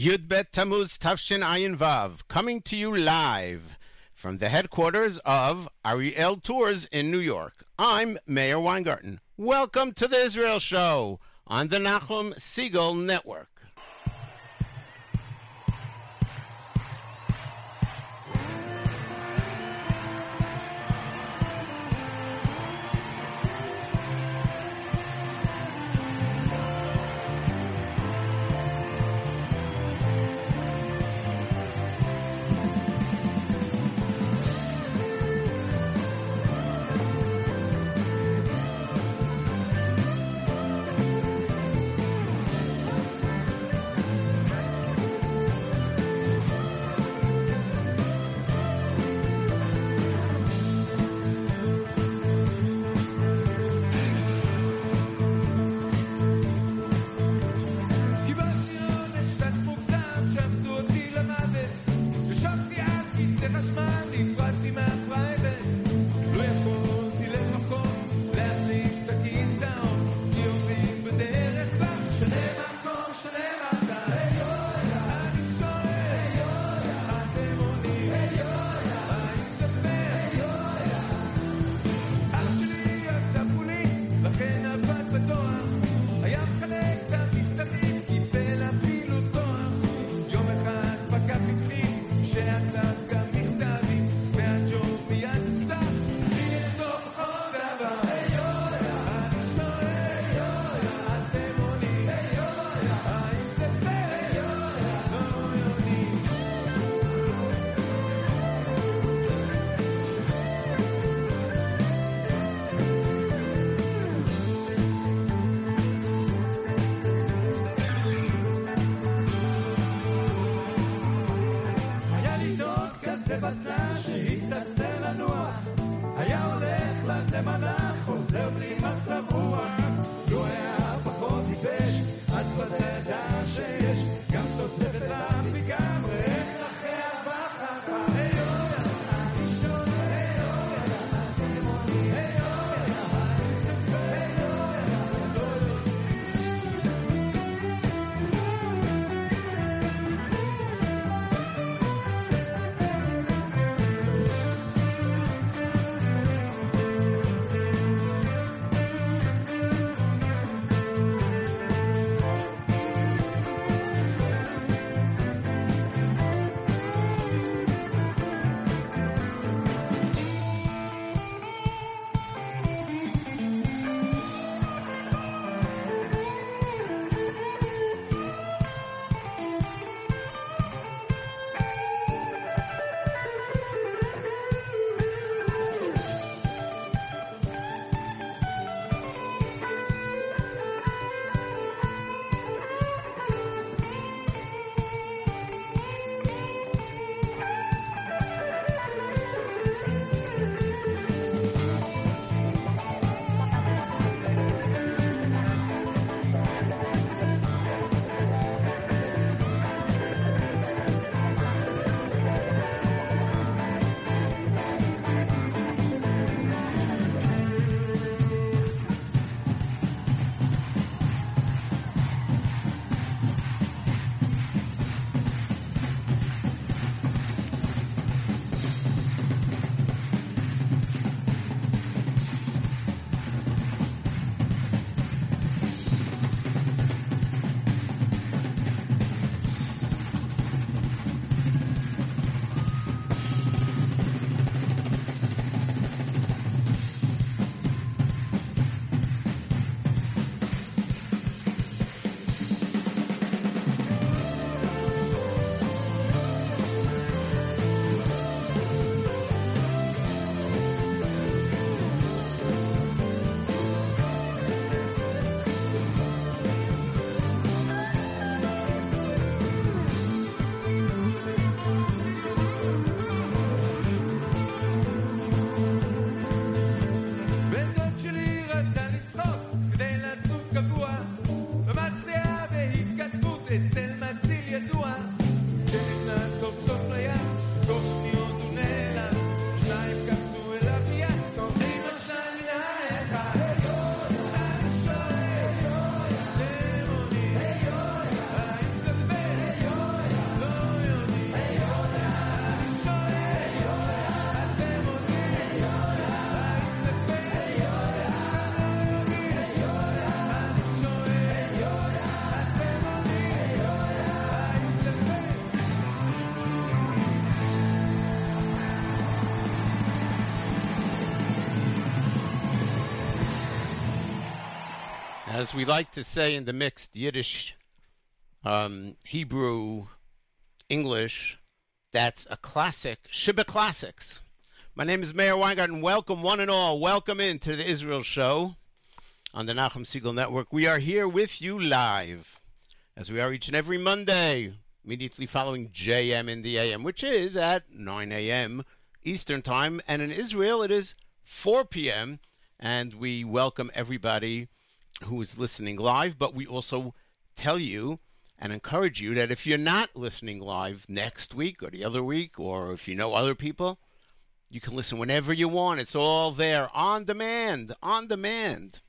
Yudbet Tammuz Tafshin Ayin Vav, coming to you live from the headquarters of Ariel Tours in New York. I'm Meir Weingarten. Welcome to the Israel Show on the Nachum Segal Network. casa boa. As we like to say in the mixed Yiddish, um, Hebrew, English, that's a classic, Shiba Classics. My name is Meir Weingarten. Welcome, one and all. Welcome into the Israel Show on the Nachum Segal Network. We are here with you live, as we are each and every Monday, immediately following JM in the AM, which is at 9 a.m. Eastern Time. And in Israel, it is 4 p.m. And we welcome everybody who is listening live, but we also tell you and encourage you that if you're not listening live next week or the other week, or if you know other people, you can listen whenever you want. It's all there on demand, on demand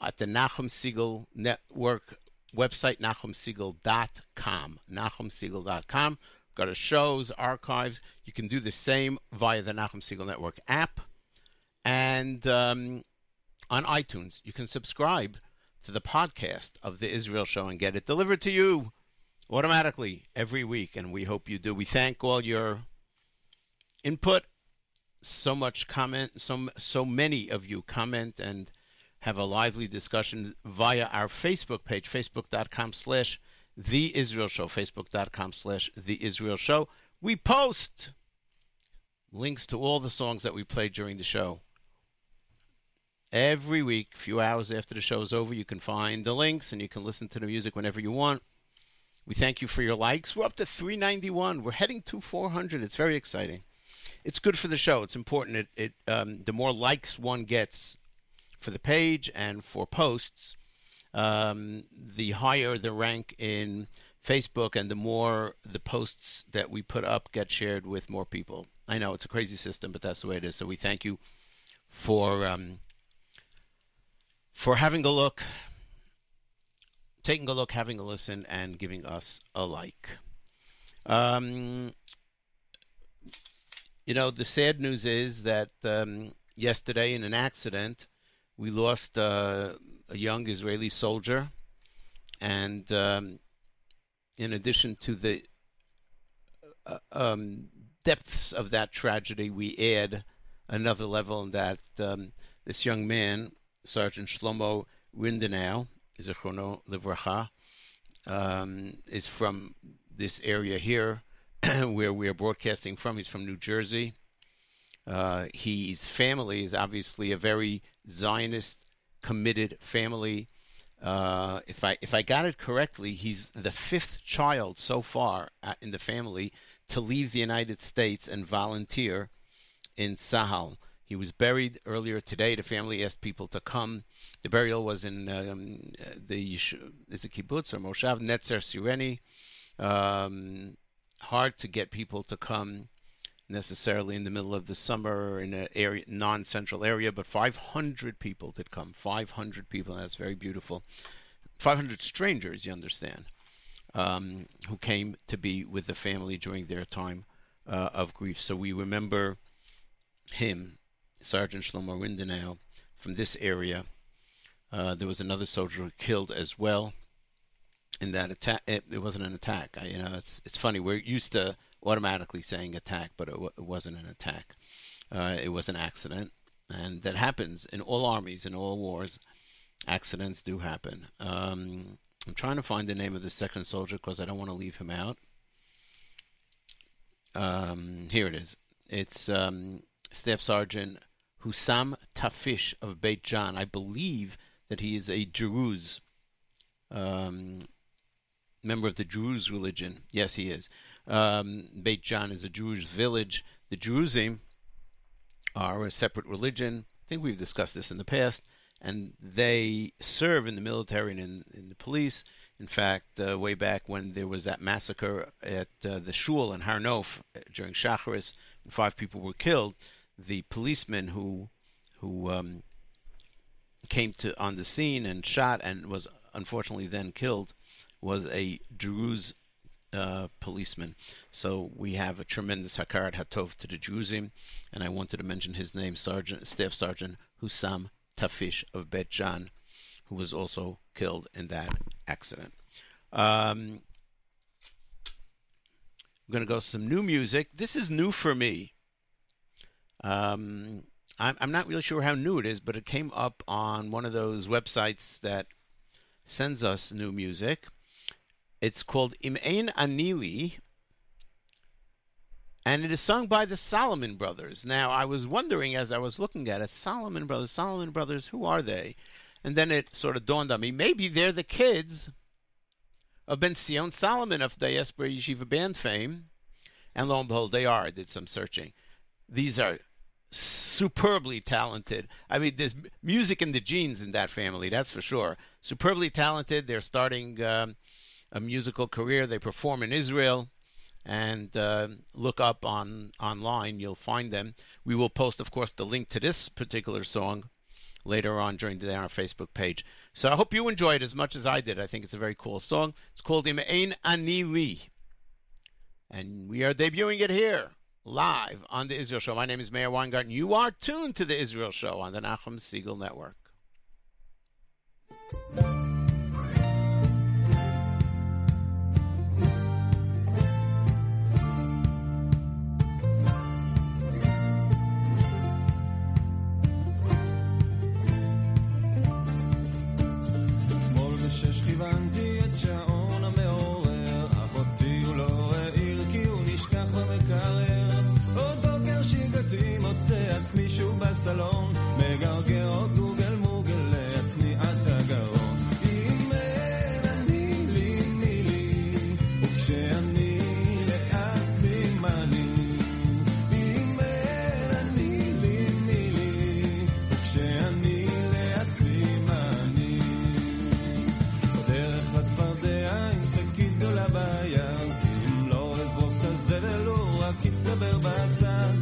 at the Nachum Segal Network website, nachumsegal.com. Nachumsegal.com. Go to shows, archives. You can do the same via the Nachum Segal Network app. And um, on iTunes. You can subscribe to the podcast of the Israel Show and get it delivered to you automatically every week. And we hope you do. We thank all your input. So much comment, so so many of you comment and have a lively discussion via our Facebook page, facebook.com slash the Israel Show, facebook.com slash the Israel Show. We post links to all the songs that we played during the show every week, a few hours after the show is over. You can find the links and you can listen to the music whenever you want. We thank you for your likes. We're up to 391. We're heading to 400. It's very exciting. It's good for the show. It's important. It, it um, the more likes one gets for the page and for posts, um, the higher the rank in Facebook, and the more the posts that we put up get shared with more people. I know it's a crazy system, but that's the way it is. So we thank you for um, for having a look, taking a look, having a listen, and giving us a like. Um, you know, the sad news is that um, yesterday in an accident, we lost uh, a young Israeli soldier. And um, in addition to the uh, um, depths of that tragedy, we add another level in that um, this young man Sergeant Shlomo Rindenow, Zichrono Livracha, um, is from this area here where we are broadcasting from. He's from New Jersey. Uh, his family is obviously a very Zionist committed family. Uh, if I if I got it correctly, he's the fifth child so far in the family to leave the United States and volunteer in Tzahal. He was buried earlier today. The family asked people to come. The burial was in um, the is it kibbutz or moshav Netzer Sereni. Um, hard to get people to come necessarily in the middle of the summer in an area non-central area, but 500 people did come. 500 people. That's very beautiful. 500 strangers, you understand, um, who came to be with the family during their time uh, of grief. So we remember him Sergeant Shlomo Rindenow from this area. Uh, there was another soldier killed as well in that attack. It, it, wasn't an attack. I, you know, it's it's funny. We're used to automatically saying attack, but it, w- it wasn't an attack. Uh, it was an accident, and that happens in all armies, in all wars. Accidents do happen. Um, I'm trying to find the name of the second soldier because I don't want to leave him out. Um, here it is. It's um, Staff Sergeant Hussam Tafish of Beit Jan. I believe that he is a Druze, um, member of the Druze religion. Yes, he is. Um, Beit Jan is a Jewish village. The Druze are a separate religion. I think we've discussed this in the past, and they serve in the military and in, in the police. In fact, uh, way back when there was that massacre at uh, the shul in Har Nof uh, during Shacharis, five people were killed the policeman who who um, came to on the scene and shot and was unfortunately then killed was a Druze uh, policeman. So we have a tremendous hakarat hatov to the Druzim, and I wanted to mention his name, Sergeant Staff Sergeant Hussam Tafish of Bet Jan, who was also killed in that accident. Um, I'm going to go some new music. This is new for me. Um, I'm, I'm not really sure how new it is, but it came up on one of those websites that sends us new music. It's called Im Ein Anili, and it is sung by the Solomon Brothers. Now, I was wondering as I was looking at it, Solomon Brothers, Solomon Brothers, who are they? And then it sort of dawned on me, maybe they're the kids of Ben Zion Solomon of the Diaspora Yeshiva Band fame. And lo and behold, they are. I did some searching. These are superbly talented. I mean, there's music in the genes in that family, that's for sure. Superbly talented. They're starting um, a musical career. They perform in Israel and uh, look up on online. You'll find them. We will post, of course, the link to this particular song later on during the day on our Facebook page. So I hope you enjoy it as much as I did. I think it's a very cool song. It's called Im Ein Ani Li. And we are debuting it here live on the Israel Show. My name is Meir Weingarten. You are tuned to the Israel Show on the Nachum Segal Network. שוב בסלון, מגרגר עוד גוגל מוגל להטמיעת הגרון. אם אין אני לי מי לי, וכשאני לעצמי מה לי. אם אין אני לי מי לי, וכשאני לעצמי מה אני. בדרך לצפרדע עם שקית גדולה ביד אם לא אזרוק את הזבל הוא רק יצטבר בצד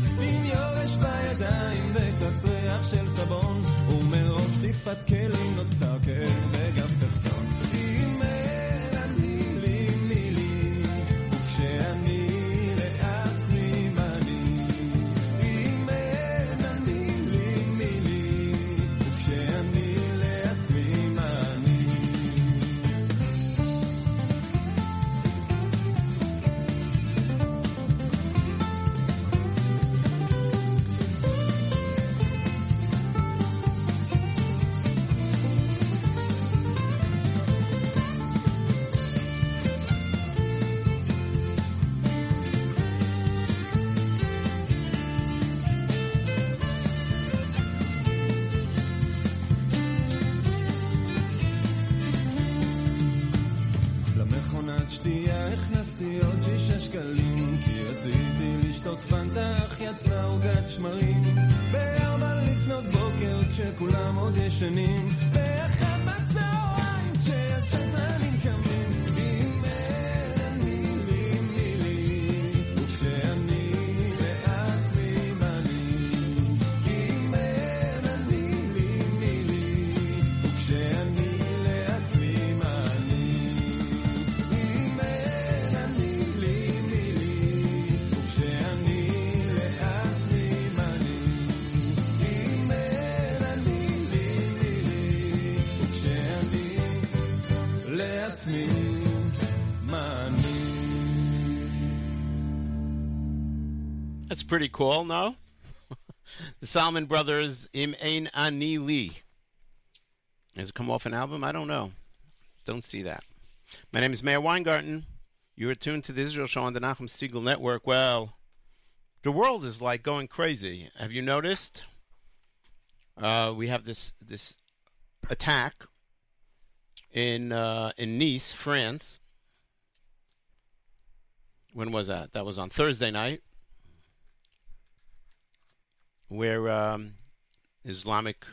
יורש בידיים וקצת ריח של סבון ומרוב שטיפת כלים נוצר כאב בגב שקלים כי רציתי לשתות פנטה אך יצא עוגת שמרים. בארבע לפנות בוקר כשכולם עוד ישנים pretty cool, no? the Solomon Brothers, Im Ein Ani Li. Has it come off an album? I don't know. Don't see that. My name is Meir Weingarten. You are tuned to the Israel Show on the Nachum Segal Network. Well, the world is like going crazy. Have you noticed? Uh, we have this this attack in uh, in Nice, France. When was that? That was on Thursday night where um, Islamic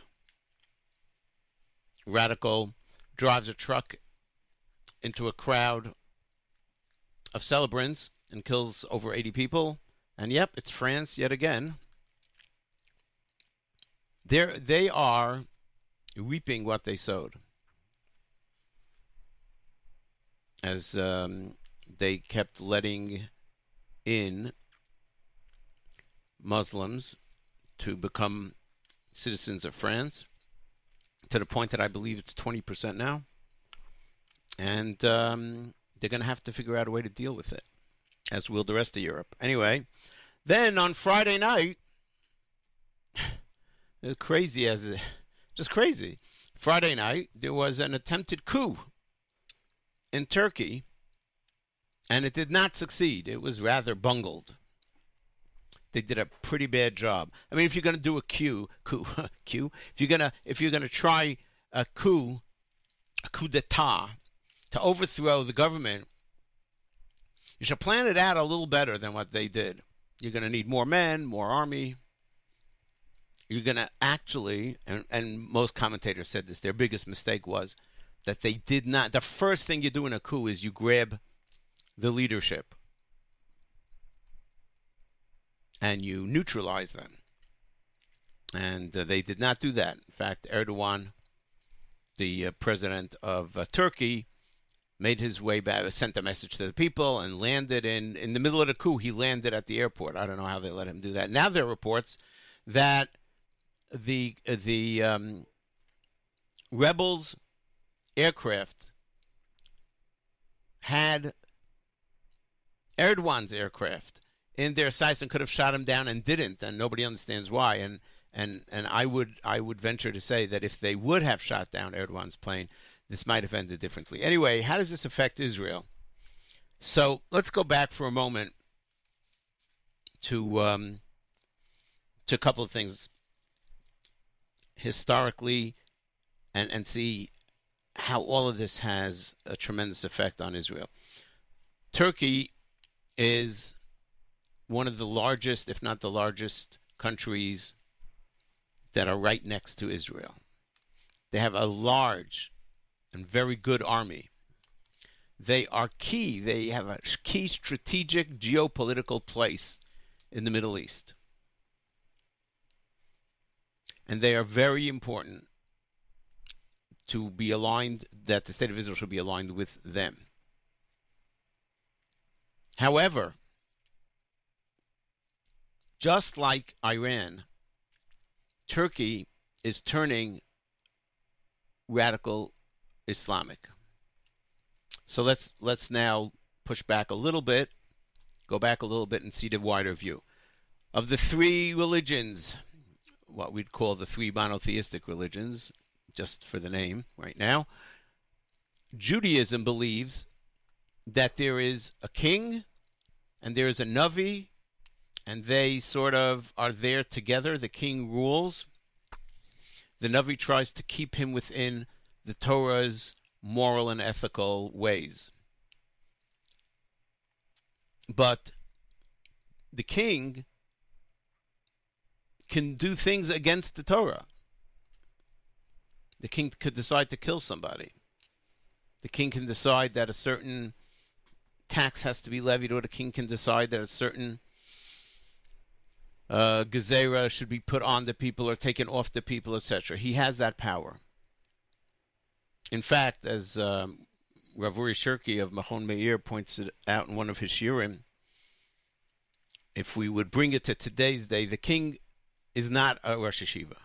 radical drives a truck into a crowd of celebrants and kills over 80 people. And yep, it's France yet again. They're, they are reaping what they sowed. As um, they kept letting in Muslims to become citizens of France to the point that I believe it's 20% now. And um, they're going to have to figure out a way to deal with it, as will the rest of Europe. Anyway, then on Friday night, crazy as it, just crazy. Friday night there was an attempted coup in Turkey, and it did not succeed. It was rather bungled. They did a pretty bad job. I mean, if you're going to do a coup, coup, coup, if you're gonna if you're gonna try a coup, a coup d'état to overthrow the government, you should plan it out a little better than what they did. You're going to need more men, more army. You're going to actually, and, and most commentators said this, their biggest mistake was that they did not. The first thing you do in a coup is you grab the leadership and you neutralize them. And uh, they did not do that. In fact, Erdogan, the uh, president of uh, Turkey, made his way back, sent a message to the people, and landed in in the middle of the coup. He landed at the airport. I don't know how they let him do that. Now there are reports that the the um, rebels aircraft had Erdogan's aircraft in their sights and could have shot him down and didn't, and nobody understands why. And and and I would I would venture to say that if they would have shot down Erdogan's plane, this might have ended differently. Anyway, how does this affect Israel? So let's go back for a moment to um, to a couple of things historically, and and see how all of this has a tremendous effect on Israel. Turkey is one of the largest, if not the largest, countries that are right next to Israel. They have a large and very good army. They are key. They have a key strategic geopolitical place in the Middle East. And they are very important to be aligned, that the state of Israel should be aligned with them. However, just like Iran, Turkey is turning radical Islamic. So let's let's now push back a little bit, go back a little bit and see the wider view. Of the three religions, what we'd call the three monotheistic religions, just for the name right now, Judaism believes that there is a king and there is a Navi, and they sort of are there together. The king rules. The Navi tries to keep him within the Torah's moral and ethical ways. But the king can do things against the Torah. The king could decide to kill somebody. The king can decide that a certain tax has to be levied, or the king can decide that a certain uh, gezerah should be put on the people or taken off the people, etc. He has that power. In fact, as um, Rav Uri Sherki of Machon Meir points it out in one of his shiurim, if we would bring it to today's day, the king is not a Rosh Yeshiva.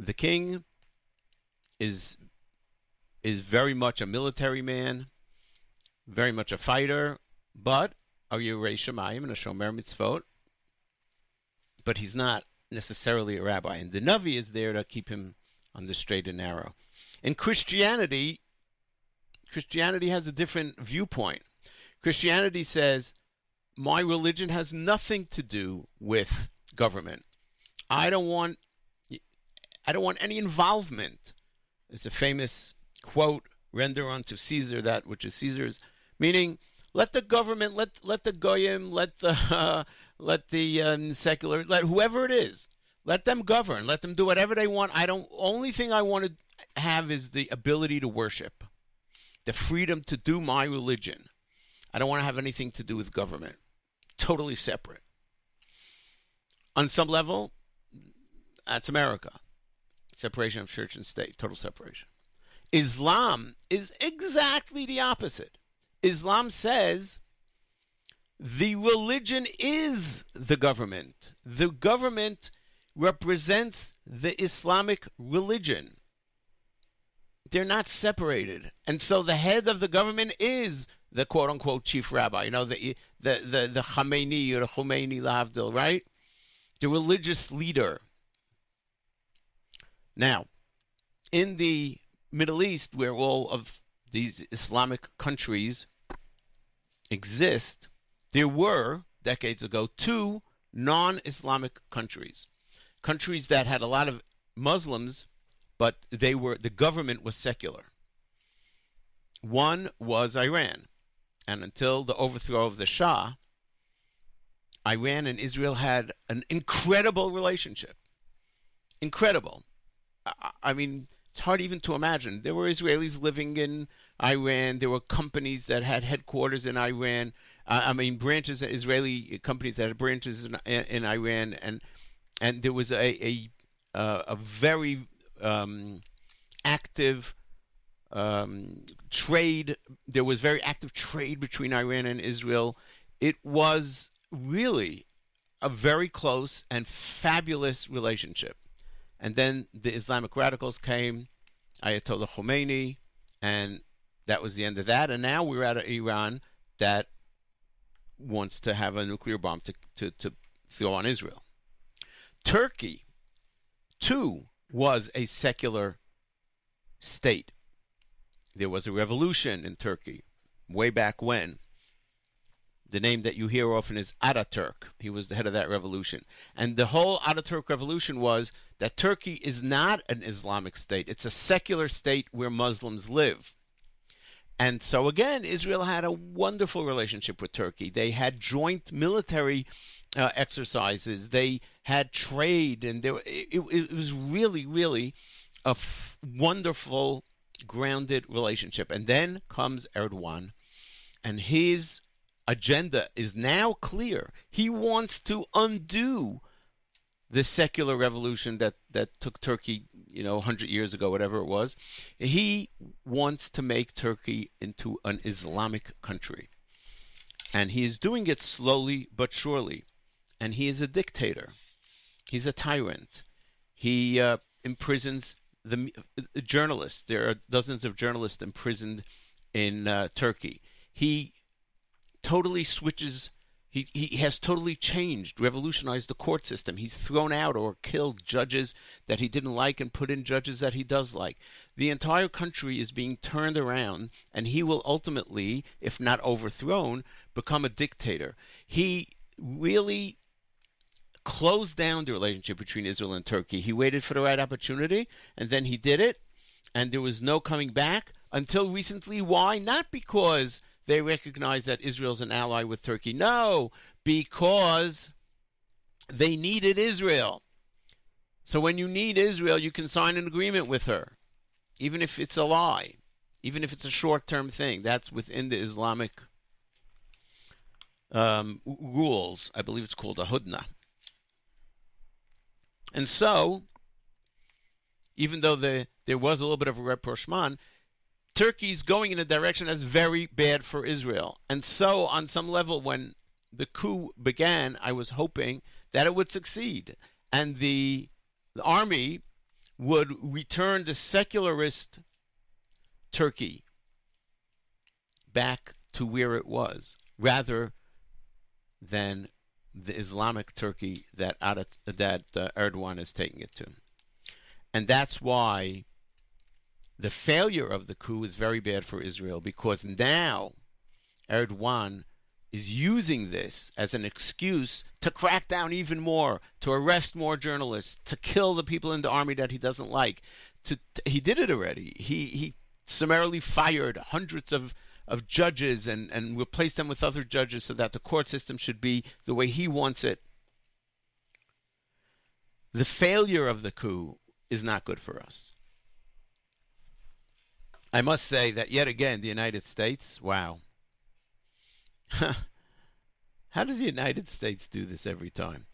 The king is is very much a military man, very much a fighter, but are you a Shemayim and a Shomer Mitzvot? But he's not necessarily a rabbi, and the Navi is there to keep him on the straight and narrow. In Christianity, Christianity has a different viewpoint. Christianity says, my religion has nothing to do with government. I don't want I don't want any involvement. It's a famous quote, render unto Caesar that which is Caesar's, meaning let the government, let let the goyim, let the uh, let the uh, secular, let whoever it is, let them govern. Let them do whatever they want. I don't. Only thing I want to have is the ability to worship, the freedom to do my religion. I don't want to have anything to do with government. Totally separate. On some level, that's America. Separation of church and state, total separation. Islam is exactly the opposite. Islam says the religion is the government. The government represents the Islamic religion. They're not separated. And so the head of the government is the quote unquote chief rabbi, you know, the the the, the Khamenei or the Khomeini Lavdil, right? the religious leader. Now, in the Middle East, where all of these Islamic countries exist, there were, decades ago, two non Islamic countries. Countries that had a lot of Muslims, but they were the government was secular. One was Iran. And until the overthrow of the Shah, Iran and Israel had an incredible relationship. Incredible. I, I mean, it's hard even to imagine. There were Israelis living in Iran. There were companies that had headquarters in Iran. Uh, I mean, branches Israeli companies that had branches in, in Iran, and and there was a a, uh, a very um, active um, trade. There was very active trade between Iran and Israel. It was really a very close and fabulous relationship. And then the Islamic radicals came, Ayatollah Khomeini, and that was the end of that. And now we're at Iran that wants to have a nuclear bomb to, to, to throw on Israel. Turkey, too, was a secular state. There was a revolution in Turkey way back when. The name that you hear often is Ataturk. He was the head of that revolution. And the whole Ataturk revolution was that Turkey is not an Islamic state, it's a secular state where Muslims live. And so again, Israel had a wonderful relationship with Turkey. They had joint military uh, exercises. They had trade, and there, it, it was really, really a f- wonderful, grounded relationship. And then comes Erdogan, and his agenda is now clear. He wants to undo the secular revolution that, that took Turkey, you know, 100 years ago, whatever it was. He wants to make Turkey into an Islamic country. And he is doing it slowly but surely. And he is a dictator. He's a tyrant. He uh, imprisons the uh, journalists. There are dozens of journalists imprisoned in uh, Turkey. He totally switches he, he has totally changed, revolutionized the court system. He's thrown out or killed judges that he didn't like and put in judges that he does like. The entire country is being turned around, and he will ultimately, if not overthrown, become a dictator. He really closed down the relationship between Israel and Turkey. He waited for the right opportunity, and then he did it, and there was no coming back until recently. Why? Not because they recognize that Israel's an ally with Turkey. No, because they needed Israel. So when you need Israel, you can sign an agreement with her, even if it's a lie, even if it's a short term thing. That's within the Islamic um, rules. I believe it's called a hudna. And so, even though the, there was a little bit of a rapprochement, Turkey's going in a direction that's very bad for Israel. And so, on some level, when the coup began, I was hoping that it would succeed and the, the army would return to secularist Turkey back to where it was rather than the Islamic Turkey that, that uh, Erdogan is taking it to. And that's why the failure of the coup is very bad for Israel because now Erdogan is using this as an excuse to crack down even more, to arrest more journalists, to kill the people in the army that he doesn't like. To, he did it already. He he summarily fired hundreds of of judges and and replaced them with other judges so that the court system should be the way he wants it. The failure of the coup is not good for us. I must say that yet again, the United States, wow. How does the United States do this every time?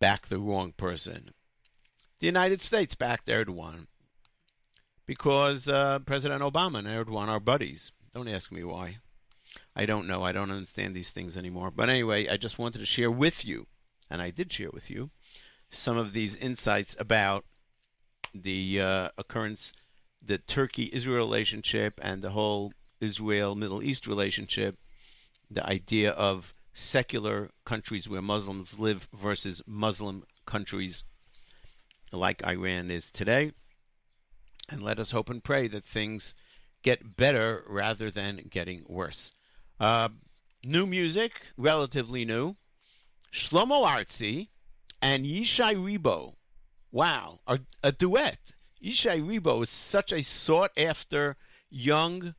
Back the wrong person. The United States backed Erdogan because uh, President Obama and Erdogan are buddies. Don't ask me why. I don't know. I don't understand these things anymore. But anyway, I just wanted to share with you, and I did share with you, some of these insights about the uh, occurrence the Turkey Israel relationship and the whole Israel Middle East relationship, the idea of secular countries where Muslims live versus Muslim countries like Iran is today. And let us hope and pray that things get better rather than getting worse. Uh, new music, relatively new. Shlomo Artzi and Yishai Ribo. Wow, a, a duet. Yishai Ribo is such a sought after young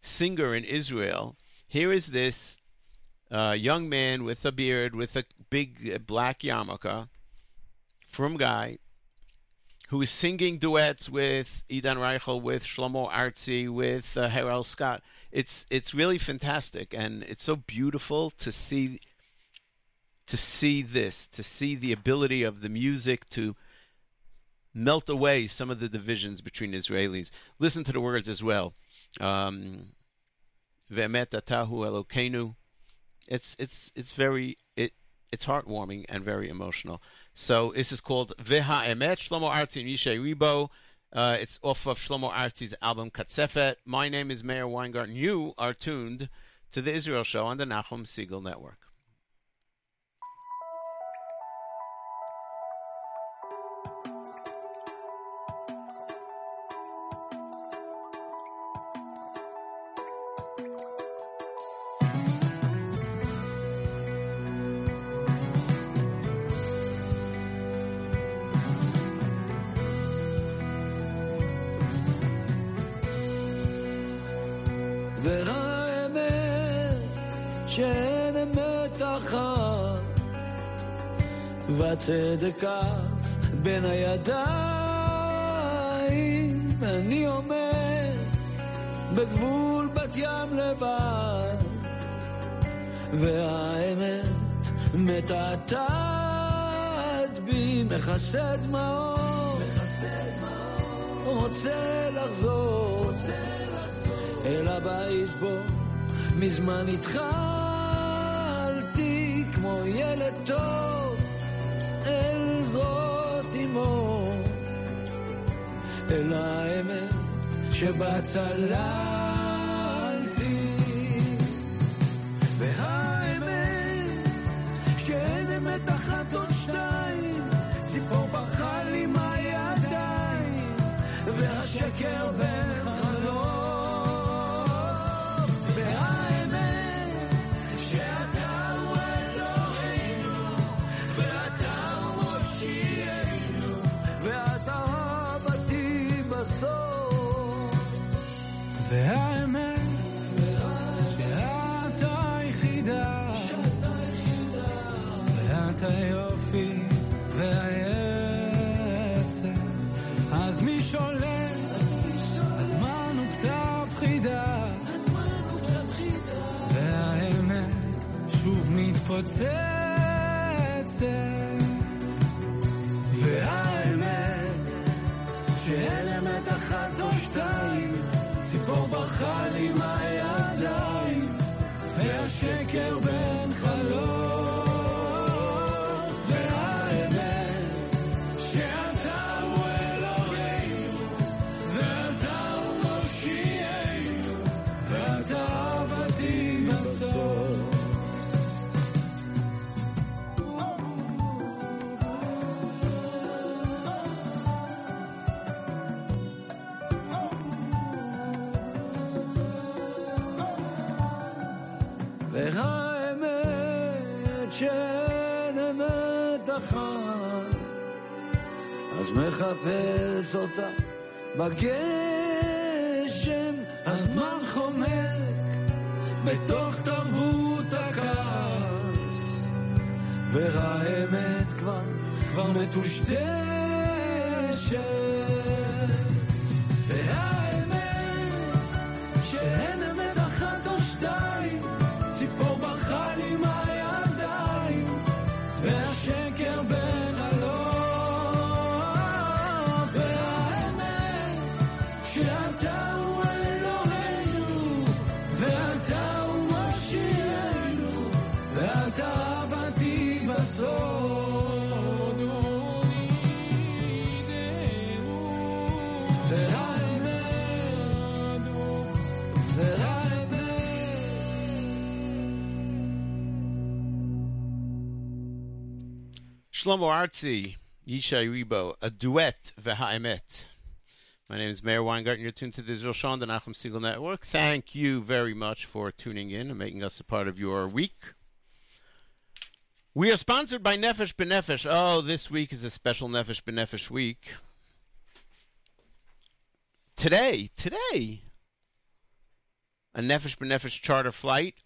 singer in Israel. Here is this uh, young man with a beard, with a big uh, black yarmulke, from guy, who is singing duets with Idan Reichel, with Shlomo Artzi, with uh, Harel Skaat. It's it's really fantastic, and it's so beautiful to see to see this, to see the ability of the music to melt away some of the divisions between Israelis. Listen to the words as well. Um. It's it's it's very it it's heartwarming and very emotional. So this is called Veha Emet Shlomo Artzi and Ribo. Uh, it's off of Shlomo Artzi's album Katzefet. My name is Meir Weingarten. You are tuned to the Israel Show on the Nachum Segal Network. עף בין הידיים, אני עומד בגבול בת ים לבד, והאמת מתעתעת בי, מכסה דמעות, רוצה לחזור אל הבית בו מזמן התחלתי כמו ילד טוב אל האמת שבה צללתי. והאמת שאין אמת אחת עוד שתיים, ציפור ברחה לי מהידיים, והשקר בן חלום. והאמת שאתה היחידה, ואת היופי והעצב, אז מי שולט? הזמן הוא כתב חידה, והאמת שוב מתפוצצת. והאמת שאין אמת אחת או שתיים, ציפור ברחה לי מהידיים, והשקר בן חלוף. אז מחפש אותה בגשם, הזמן חומק בתוך תרבות הכעס, והאמת כבר, כבר מטושטשת. Shlomo Artzi, Yishai Ribo, a duet v'ha'emet. My name is Meir Weingarten. You're tuned to the Israel Show on the Nachum Segal Network. Thank you very much for tuning in and making us a part of your week. We are sponsored by Nefesh B'Nefesh. Oh, this week is a special Nefesh B'Nefesh week. Today, today, a Nefesh B'Nefesh charter flight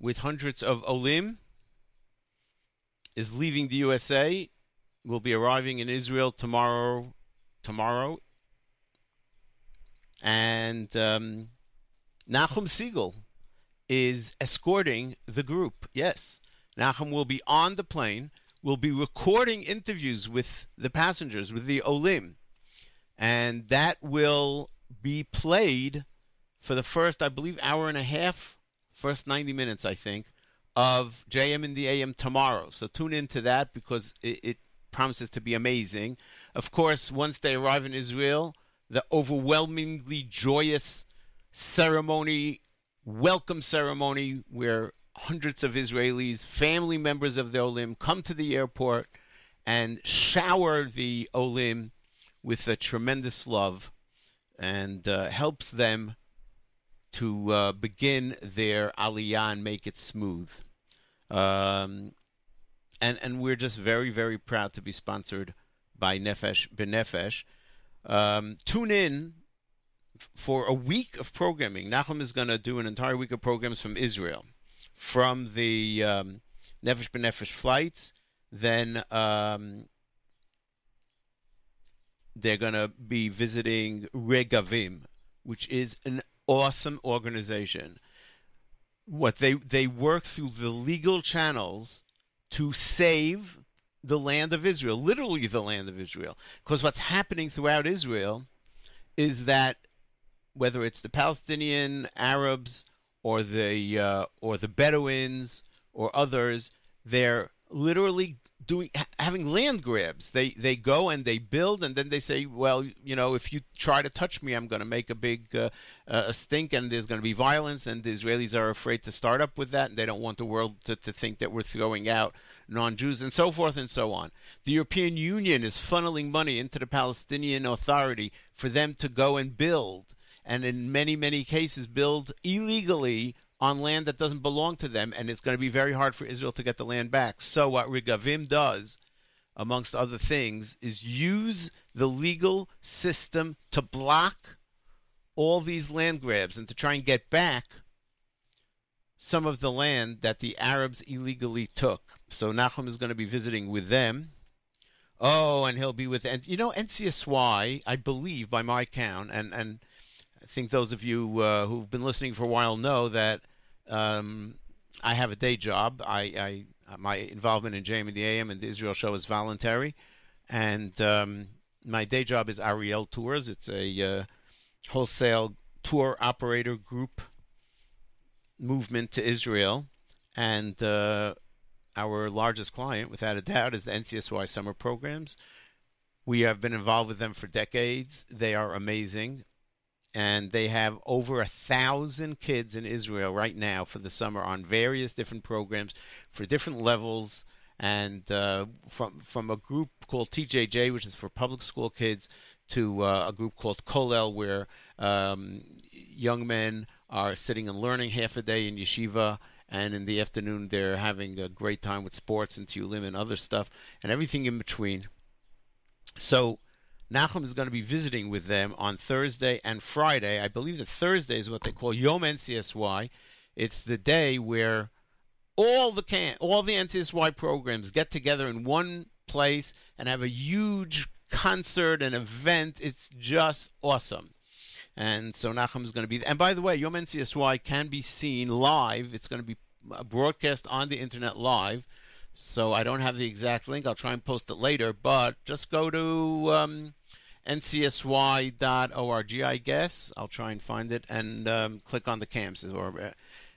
with hundreds of Olim is leaving the USA. Will be arriving in Israel tomorrow. Tomorrow, and um, Nachum Segal is escorting the group. Yes, Nachum will be on the plane. Will be recording interviews with the passengers, with the Olim, and that will be played for the first, I believe, hour and a half, first ninety minutes, I think, of JM in the AM tomorrow. So tune into that because it, it promises to be amazing. Of course, once they arrive in Israel, the overwhelmingly joyous ceremony, welcome ceremony, where hundreds of Israelis, family members of the Olim, come to the airport and shower the Olim with a tremendous love and uh, helps them to uh, begin their aliyah and make it smooth. Um, and and we're just very very proud to be sponsored by Nefesh B'Nefesh. Um, tune in for a week of programming. Nachum is going to do an entire week of programs from Israel, from the um, Nefesh B'Nefesh flights. Then um, they're going to be visiting Regavim, which is an awesome organization. What they they work through the legal channels to save the land of Israel, literally the land of Israel. Because what's happening throughout Israel is that whether it's the Palestinian Arabs or the uh, or the Bedouins or others, they're literally doing having land grabs. They they go and they build, and then they say, well, you know, if you try to touch me, I'm going to make a big uh, a stink, and there's going to be violence, and the Israelis are afraid to start up with that, and they don't want the world to, to think that we're throwing out non-Jews, and so forth and so on. The European Union is funneling money into the Palestinian Authority for them to go and build, and in many many cases build illegally on land that doesn't belong to them, and it's going to be very hard for Israel to get the land back. So, what Regavim does, amongst other things, is use the legal system to block all these land grabs and to try and get back some of the land that the Arabs illegally took. So, Nachum is going to be visiting with them. Oh, and he'll be with, you know, NCSY, I believe, by my count, and, and think those of you uh, who've been listening for a while know that um, I have a day job. I, I my involvement in JM and the AM and the Israel show is voluntary, and um, my day job is Ariel Tours. It's a uh, wholesale tour operator group movement to Israel, and uh, our largest client, without a doubt, is the NCSY summer programs. We have been involved with them for decades. They are amazing and they have over a thousand kids in Israel right now for the summer on various different programs for different levels, and uh, from from a group called TJJ, which is for public school kids, to uh, a group called Kolel, where um, young men are sitting and learning half a day in yeshiva. And in the afternoon, they're having a great time with sports and Tulim and other stuff, and everything in between. So, Nachum is going to be visiting with them on Thursday and Friday. I believe that Thursday is what they call Yom NCSY. It's the day where all the can all the NCSY programs get together in one place and have a huge concert and event. It's just awesome. And so Nachum is going to be. And by the way, Yom NCSY can be seen live. It's going to be broadcast on the internet live. So I don't have the exact link. I'll try and post it later. But just go to um, ncsy.org, I guess. I'll try and find it and um, click on the camps or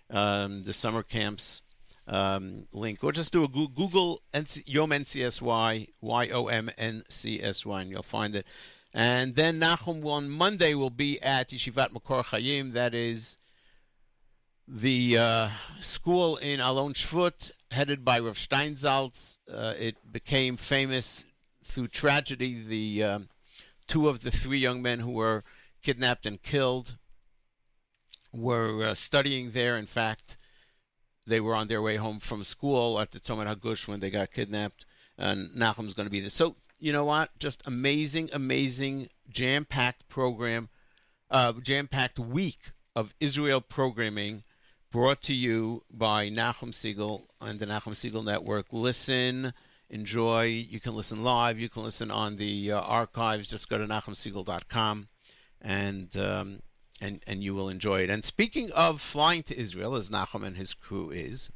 um, the summer camps um, link, or just do a Google Yom NCSY, Y O M N C S Y, and you'll find it. And then Nachum on Monday will be at Yeshivat Makor Chaim. That is the uh, school in Alon Shvut headed by Rav Steinsaltz. Uh, it became famous through tragedy. The um, two of the three young men who were kidnapped and killed were uh, studying there. In fact, they were on their way home from school at the Tzomet Hagush when they got kidnapped, and Nachum's going to be there. So you know what? Just amazing, amazing, jam-packed program, uh, jam-packed week of Israel programming brought to you by Nachum Segal and the Nachum Segal Network. Listen, enjoy. You can listen live. You can listen on the uh, archives. Just go to nachumsegal.com and um, and and you will enjoy it. And speaking of flying to Israel, as Nachum and his crew is,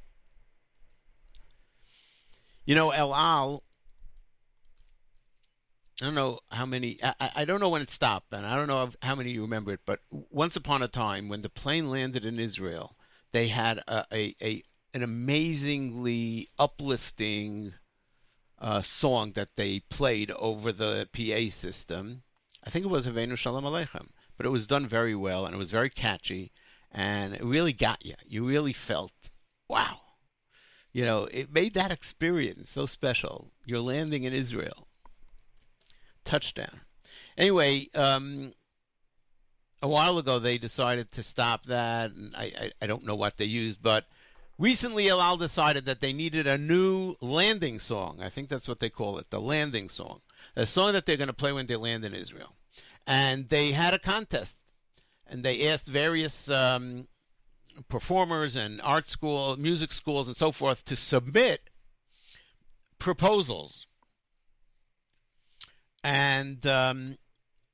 you know, El Al. I don't know how many. I, I don't know when it stopped, and I don't know how many you remember it. But once upon a time, when the plane landed in Israel, they had a, a, a an amazingly uplifting uh, song that they played over the PA system. I think it was Havenu Shalom Aleichem, but it was done very well and it was very catchy and it really got you. You really felt, wow. You know, it made that experience so special. You're landing in Israel. Touchdown. Anyway, um, a while ago they decided to stop that, and I, I, I don't know what they used, but recently El Al decided that they needed a new landing song. I think that's what they call it, the landing song, a song that they're going to play when they land in Israel. And they had a contest, and they asked various um, performers and art school, music schools, and so forth to submit proposals. And um,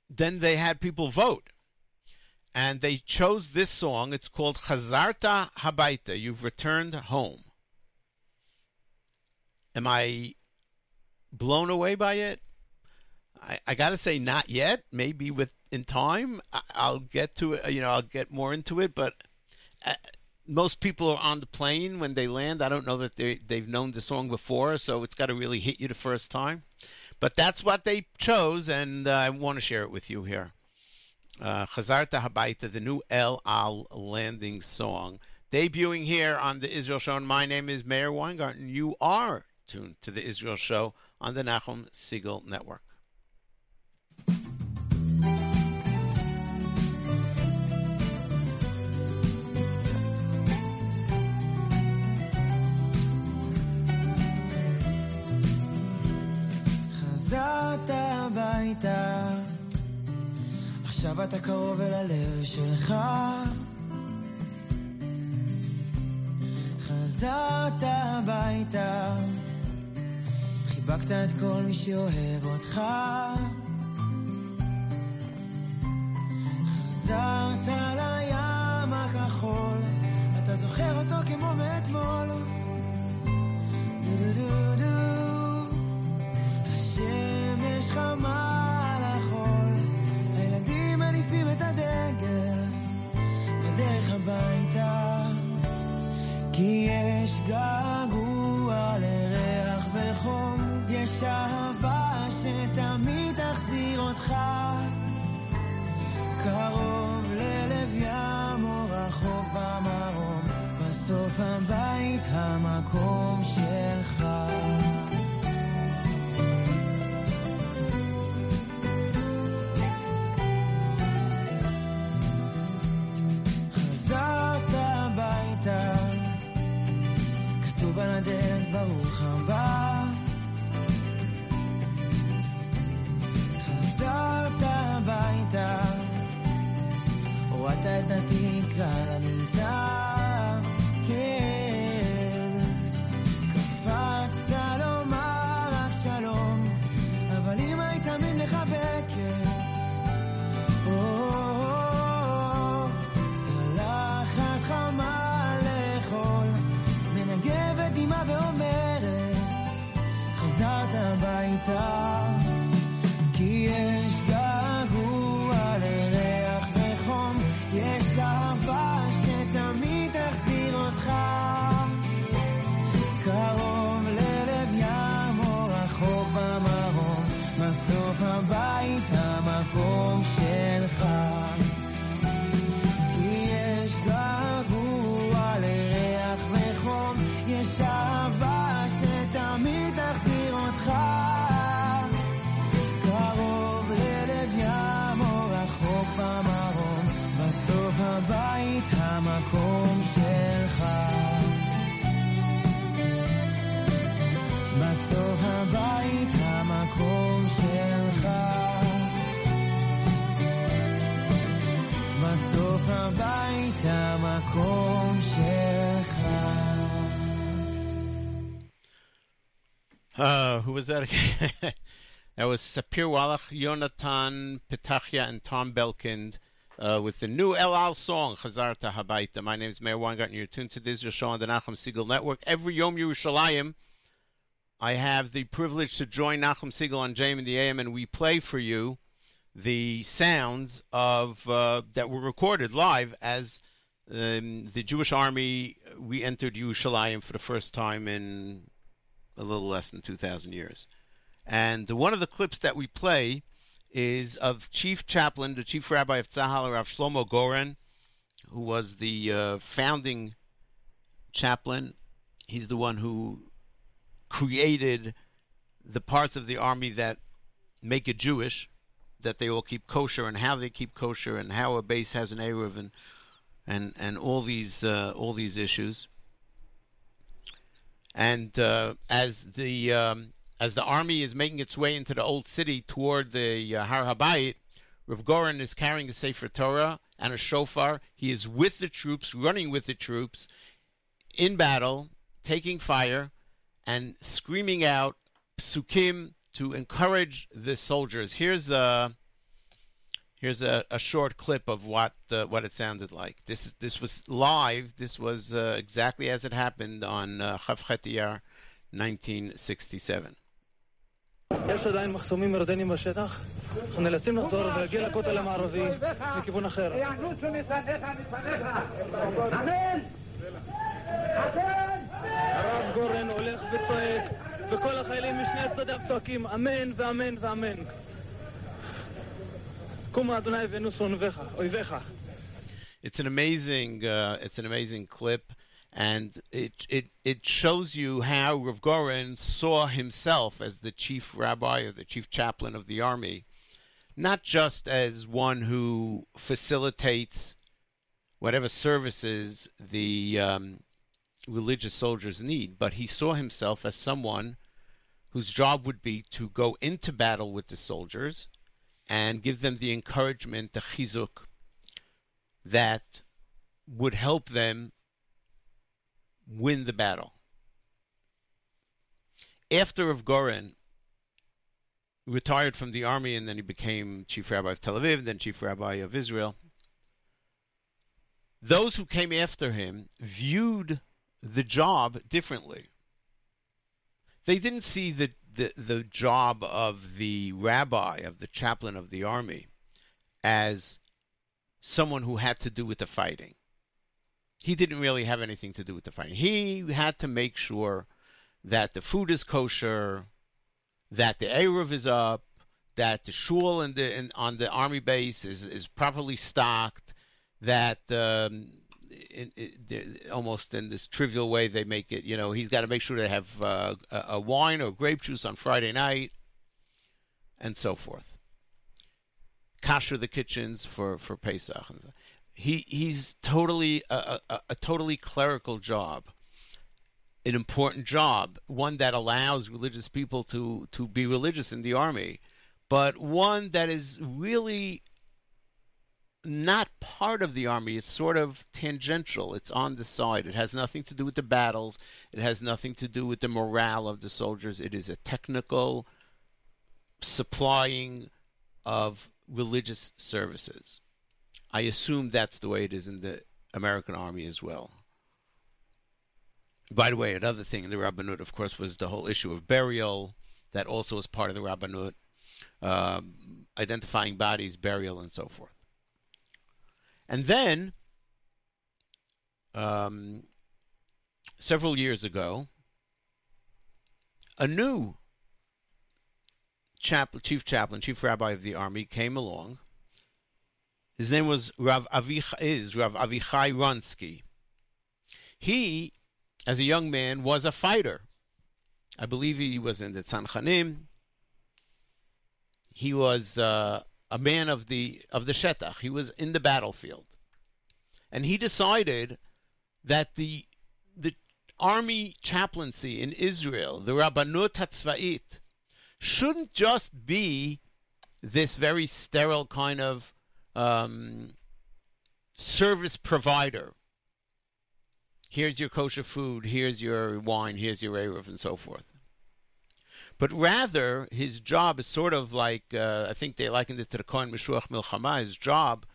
then they had people vote and they chose this song. It's called Chazarta Habaita. You've returned home. Am I blown away by it? I, I got to say, not yet. Maybe with in time, I, will get to it. You know, I'll get more into it. But uh, most people are on the plane when they land. I don't know that they they've known the song before, so it's got to really hit you the first time. But that's what they chose, and uh, I want to share it with you here uh, Chazarta Habaita, the new El Al Landing song, debuting here on the Israel Show. And my name is Meir Weingarten. You are tuned to the Israel Show on the Nachum Segal Network. חזרת הביתה עכשיו אתה קרוב אל הלב שלך. חזרת הביתה חיבקת את כל מי שאוהב אותך. חזרת לים הכחול אתה זוכר אותו כמו מאתמול. דו דו דו דו השמש חמה הביתה כי יש געגוע לריח וחום יש אהבה שתמיד תחזיר אותך. קרוב ללב ים או רחוק במרום בסוף הבית המקום שלך על המיטה כן. קפצת לומר רק שלום אבל אמא היא תמיד מחבקת צלחת חמה מנגבת דמעה ואומרת, חזרת הביתה, was that that was Sapir Wallach, Yonatan Petachia, and Tom Belkind uh, with the new El Al song, Chazarta Habaita. My name is Meir Weingarten. You're tuned to Israel Show on the Nachum Segal Network. Every Yom Yerushalayim, I have the privilege to join Nachum Segal on JM in the AM, and we play for you the sounds of uh, that were recorded live as um, the Jewish army we entered Yerushalayim for the first time in a little less than 2,000 years. And one of the clips that we play is of Chief Chaplain, the Chief Rabbi of Tzahal, Rav Shlomo Goren, who was the uh, founding chaplain. He's the one who created the parts of the army that make it Jewish, that they all keep kosher, and how they keep kosher, and how a base has an Eruv, and and and all these uh, all these issues. And uh, as the um, as the army is making its way into the old city toward the uh, Har Habayit, Rav Goren is carrying a Sefer Torah and a shofar. He is with the troops, running with the troops, in battle, taking fire, and screaming out psukim to encourage the soldiers. Here's a here's a, short clip of what what it sounded like. This is, this was live. This was uh, exactly as it happened on Chaf Chet Iyar, uh, 1967. It's an amazing uh, it's an amazing clip and it it it shows you how Rav Goren saw himself as the chief rabbi or the chief chaplain of the army, not just as one who facilitates whatever services the um, religious soldiers need, but he saw himself as someone whose job would be to go into battle with the soldiers and give them the encouragement, the chizuk, that would help them win the battle. After Rav Goren retired from the army and then he became chief rabbi of Tel Aviv, then chief rabbi of Israel, those who came after him viewed the job differently. They didn't see the, the, the job of the rabbi, of the chaplain of the army, as someone who had to do with the fighting he didn't really have anything to do with the fighting. He had to make sure that the food is kosher, that the Eruv is up, that the shul in the, in, on the army base is, is properly stocked, that um, almost in this trivial way they make it, you know, he's got to make sure they have uh, a, wine or grape juice on Friday night, and so forth. Kasher the kitchens for, for Pesach he he's totally a, a, a, totally clerical job. An important job. One that allows religious people to to be religious in the army. But one that is really not part of the army it's sort of tangential it's on the side it has nothing to do with the battles it has nothing to do with the morale of the soldiers it is a technical supplying of religious services I assume that's the way it is in the American Army as well. By the way, another thing in the Rabbanut, of course, was the whole issue of burial. That also was part of the Rabbanut, um, identifying bodies, burial, and so forth. And then, um, several years ago, a new chief chaplain, chief rabbi of the army, came along his name was Rav Avich, is Rav Avichai Rontzki. He, as a young man, was a fighter. I believe he was in the Tzanchanim. He was uh, a man of the of the Shetach. He was in the battlefield, and he decided that the the army chaplaincy in Israel, the Rabbanut Hatzva'it, shouldn't just be this very sterile kind of um, service provider. Here's your kosher food, here's your wine, here's your Eruv, and so forth. But rather, his job is sort of like, uh, I think they likened it to the Kohen Meshuach Milchama. His job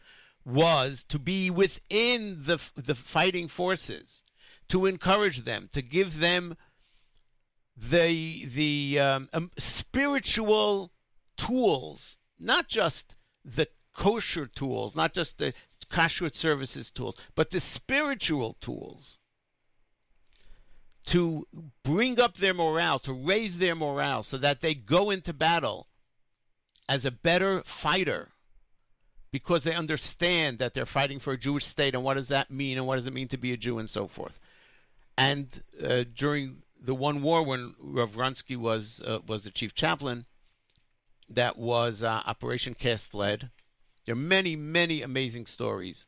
was to be within the, the fighting forces, to encourage them, to give them the, the um, um, spiritual tools, not just the kosher tools, not just the kashrut services tools, but the spiritual tools to bring up their morale, to raise their morale so that they go into battle as a better fighter because they understand that they're fighting for a Jewish state and what does that mean and what does it mean to be a Jew and so forth. And uh, during the one war when Rav Rontzki was uh, was the chief chaplain, that was uh, Operation Cast Lead. There are many, many amazing stories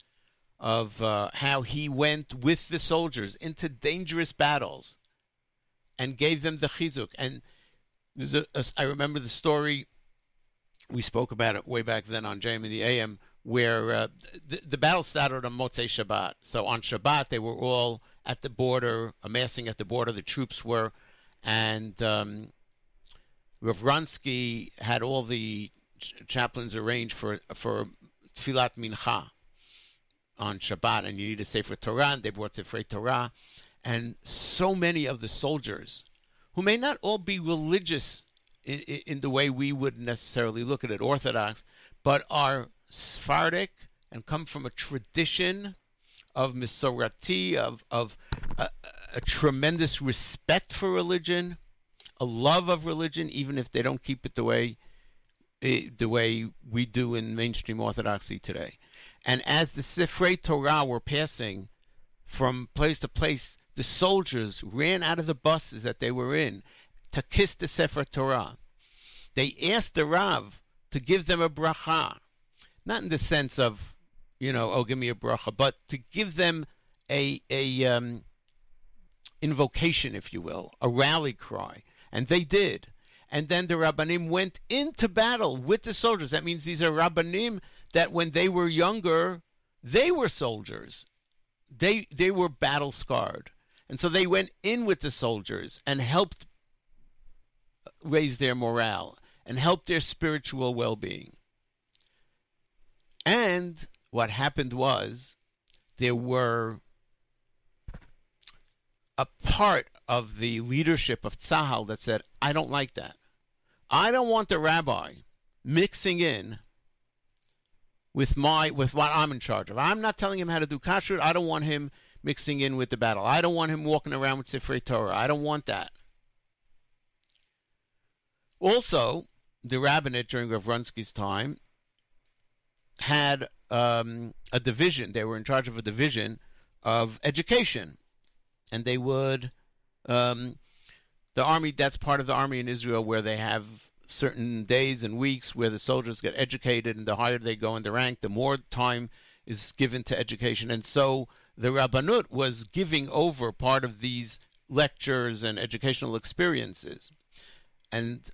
of uh, how he went with the soldiers into dangerous battles and gave them the chizuk. And there's a, a, I remember the story. We spoke about it way back then on JM and the AM, where uh, the, the battle started on Motzei Shabbat. So on Shabbat, they were all at the border, amassing at the border. The troops were, and um, Rav Rontzki had all the ch- chaplains arranged for for Tfilat Mincha on Shabbat, and you need a Sefer Torah, and they brought Sefer Torah. And so many of the soldiers, who may not all be religious in, in the way we would necessarily look at it, Orthodox, but are Sephardic and come from a tradition of Misorati, of, of a, a tremendous respect for religion, a love of religion, even if they don't keep it the way eh, the way we do in mainstream Orthodoxy today. And as the Sifrei Torah were passing from place to place, the soldiers ran out of the buses that they were in to kiss the Sefer Torah. They asked the Rav to give them a bracha, not in the sense of, you know, oh, give me a bracha, but to give them a a um, invocation, if you will, a rally cry, and they did. And then the Rabbanim went into battle with the soldiers. That means these are Rabbanim that when they were younger, they were soldiers. They they were battle scarred. And so they went in with the soldiers and helped raise their morale and helped their spiritual well-being. And what happened was there were a part of the leadership of Tzahal that said, I don't like that. I don't want the rabbi mixing in with my with what I'm in charge of. I'm not telling him how to do kashrut. I don't want him mixing in with the battle. I don't want him walking around with Sifrei Torah. I don't want that. Also, the rabbinate during Rav time had um, a division. They were in charge of a division of education, and they would um, the army. That's part of the army in Israel where they have certain days and weeks where the soldiers get educated, and the higher they go in the rank, the more time is given to education. And so the Rabbanut was giving over part of these lectures and educational experiences. And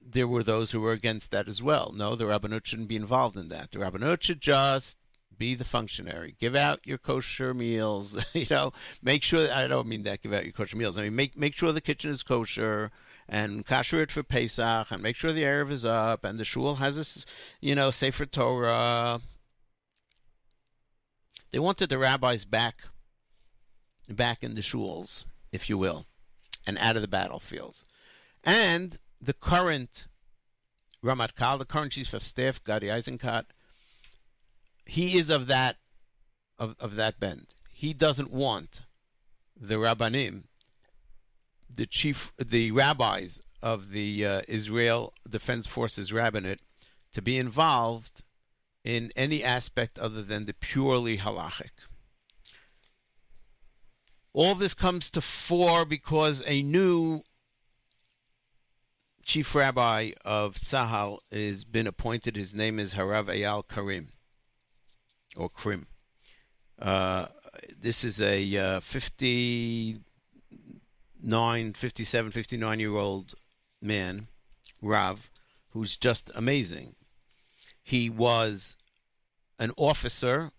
there were those who were against that as well. No, the Rabbanut shouldn't be involved in that. The Rabbanut should just be the functionary. Give out your kosher meals. you know, make sure. I don't mean that. Give out your kosher meals. I mean, make make sure the kitchen is kosher and kasher it for Pesach, and make sure the Eruv is up, and the shul has a, you know, sefer Torah. They wanted the rabbis back, back in the shuls, if you will, and out of the battlefields, and the current Ramatkal, the current chief of staff, Gadi Eisenkot, he is of that of, of that bend. He doesn't want the rabbanim, the chief, the rabbis of the uh, Israel Defense Forces rabbinate, to be involved in any aspect other than the purely halachic. All this comes to fore because a new chief rabbi of Tzahal has been appointed. His name is Harav Eyal Karim or Krim. Uh, this is a uh, 59, 57, 59 year old man, Rav, who's just amazing. He was an officer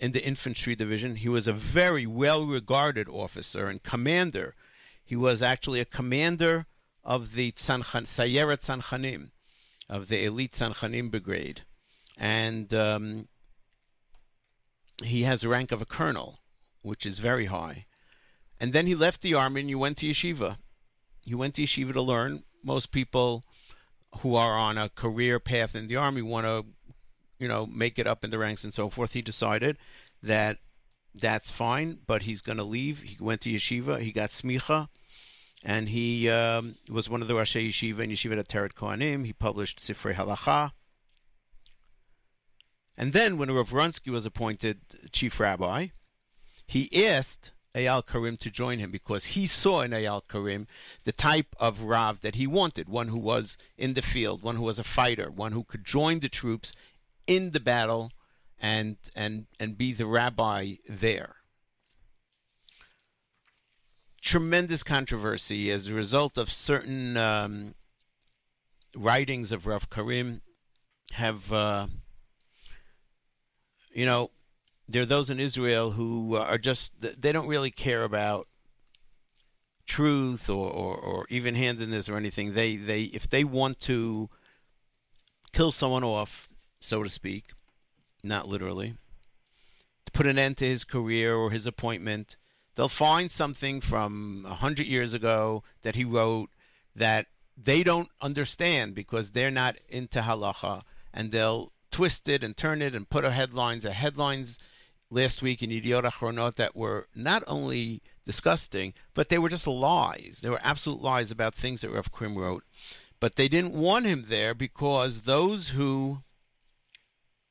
in the infantry division. He was a very well regarded officer and commander. He was actually a commander of the Tzanchen, Sayeret Tzanchanim, of the elite Tzanchanim brigade. And um, he has a rank of a colonel, which is very high. And then he left the army and you went to yeshiva. You went to yeshiva to learn. Most people who are on a career path in the army want to, you know, make it up in the ranks and so forth. He decided that that's fine, but he's going to leave. He went to yeshiva. He got smicha, and he um, was one of the Rashei Yeshiva and Yeshivat Ateret Kohanim. He published Sifrei Halacha. And then, when Rav Rontzki was appointed chief rabbi, he asked Eyal Karim to join him because he saw in Eyal Karim the type of Rav that he wanted one who was in the field, one who was a fighter, one who could join the troops in the battle and, and, and be the rabbi there. Tremendous controversy as a result of certain um, writings of Rav Karim have. Uh, you know, there are those in Israel who uh, are just they don't really care about truth or, or, or even handedness or anything. They they if they want to kill someone off, so to speak, not literally, to put an end to his career or his appointment, they'll find something from a hundred years ago that he wrote that they don't understand because they're not into halacha, and they'll twist it and turn it and put a headlines. A headlines last week in Yediot Achronot that were not only disgusting, but they were just lies. They were absolute lies about things that Rav Krim wrote. But they didn't want him there because those who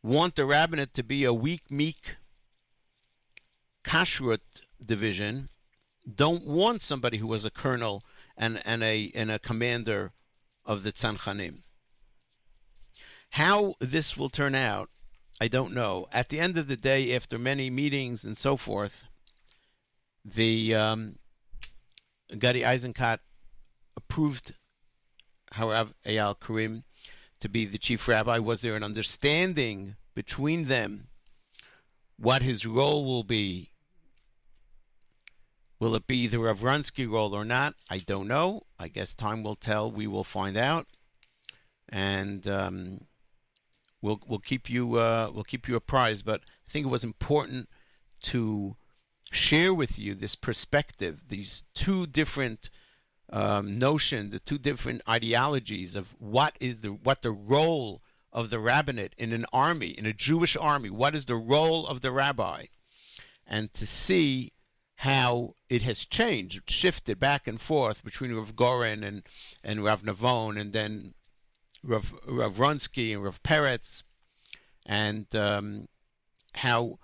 want the rabbinate to be a weak, meek kashrut division don't want somebody who was a colonel and, and a and a commander of the Tzanchanim. How this will turn out, I don't know. At the end of the day, after many meetings and so forth, the um, Gadi Eisenkot approved, however, Eyal Karim to be the chief rabbi. Was there an understanding between them what his role will be? Will it be the Rav Rontzki role or not? I don't know. I guess time will tell. We will find out. And um, we'll we'll keep you uh, we'll keep you apprised. But I think it was important to share with you this perspective, these two different um, notion, the two different ideologies of what is the what the role of the rabbinate in an army, in a Jewish army. What is the role of the rabbi? And to see how it has changed, shifted back and forth between Rav Goren and, and Rav Navon, and then Rav, Rav Rontzki and Rav Peretz, and um, how,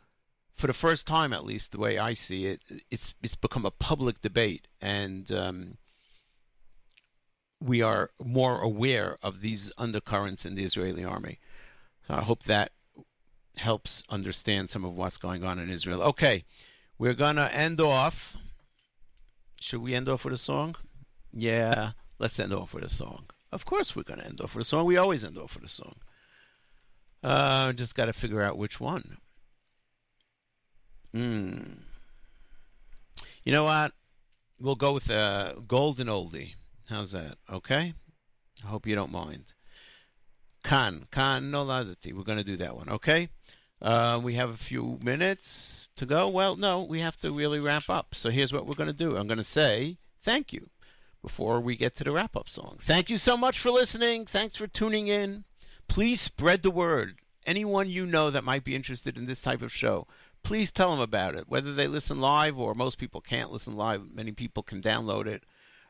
for the first time at least, the way I see it, it's it's become a public debate, and um, we are more aware of these undercurrents in the Israeli army. So I hope that helps understand some of what's going on in Israel. Okay, we're gonna end off. Should we end off with a song? Yeah, let's end off with a song. Of course, we're gonna end off with a song. We always end off with a song. Uh, just got to figure out which one. Hmm. You know what? We'll go with a golden oldie. How's that? Okay. I hope you don't mind. Kan Kan Noladati. We're going to do that one. Okay. Uh, we have a few minutes to go. Well, no, we have to really wrap up. So here's what we're going to do. I'm going to say thank you before we get to the wrap up song. Thank you so much for listening. Thanks for tuning in. Please spread the word. Anyone you know that might be interested in this type of show, please tell them about it. Whether they listen live or most people can't listen live, many people can download it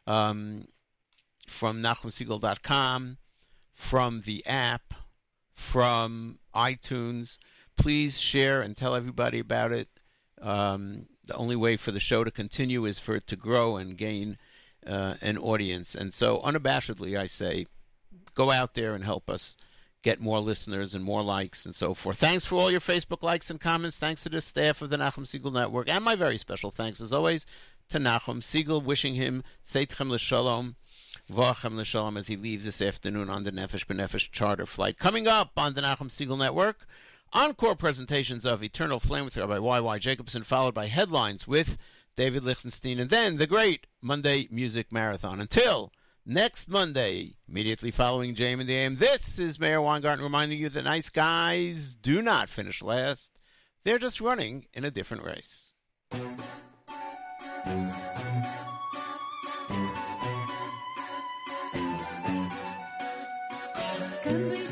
um, from NachumSegal.com, from the app, from iTunes. Please share and tell everybody about it. Um, the only way for the show to continue is for it to grow and gain uh, an audience. And so, unabashedly, I say, go out there and help us get more listeners and more likes and so forth. Thanks for all your Facebook likes and comments. Thanks to the staff of the Nachum Segal Network. And my very special thanks, as always, to Nachum Segal, wishing him Tzeitchem L'Shalom, Vachem L'Shalom, as he leaves this afternoon on the Nefesh B'Nefesh charter flight. Coming up on the Nachum Segal Network, encore presentations of Eternal Flame with Rabbi Y.Y. Jacobson, followed by headlines with David Lichtenstein, and then the great Monday Music Marathon. Until next Monday, immediately following JM and the AM, this is Meir Weingarten reminding you that nice guys do not finish last. They're just running in a different race. Can we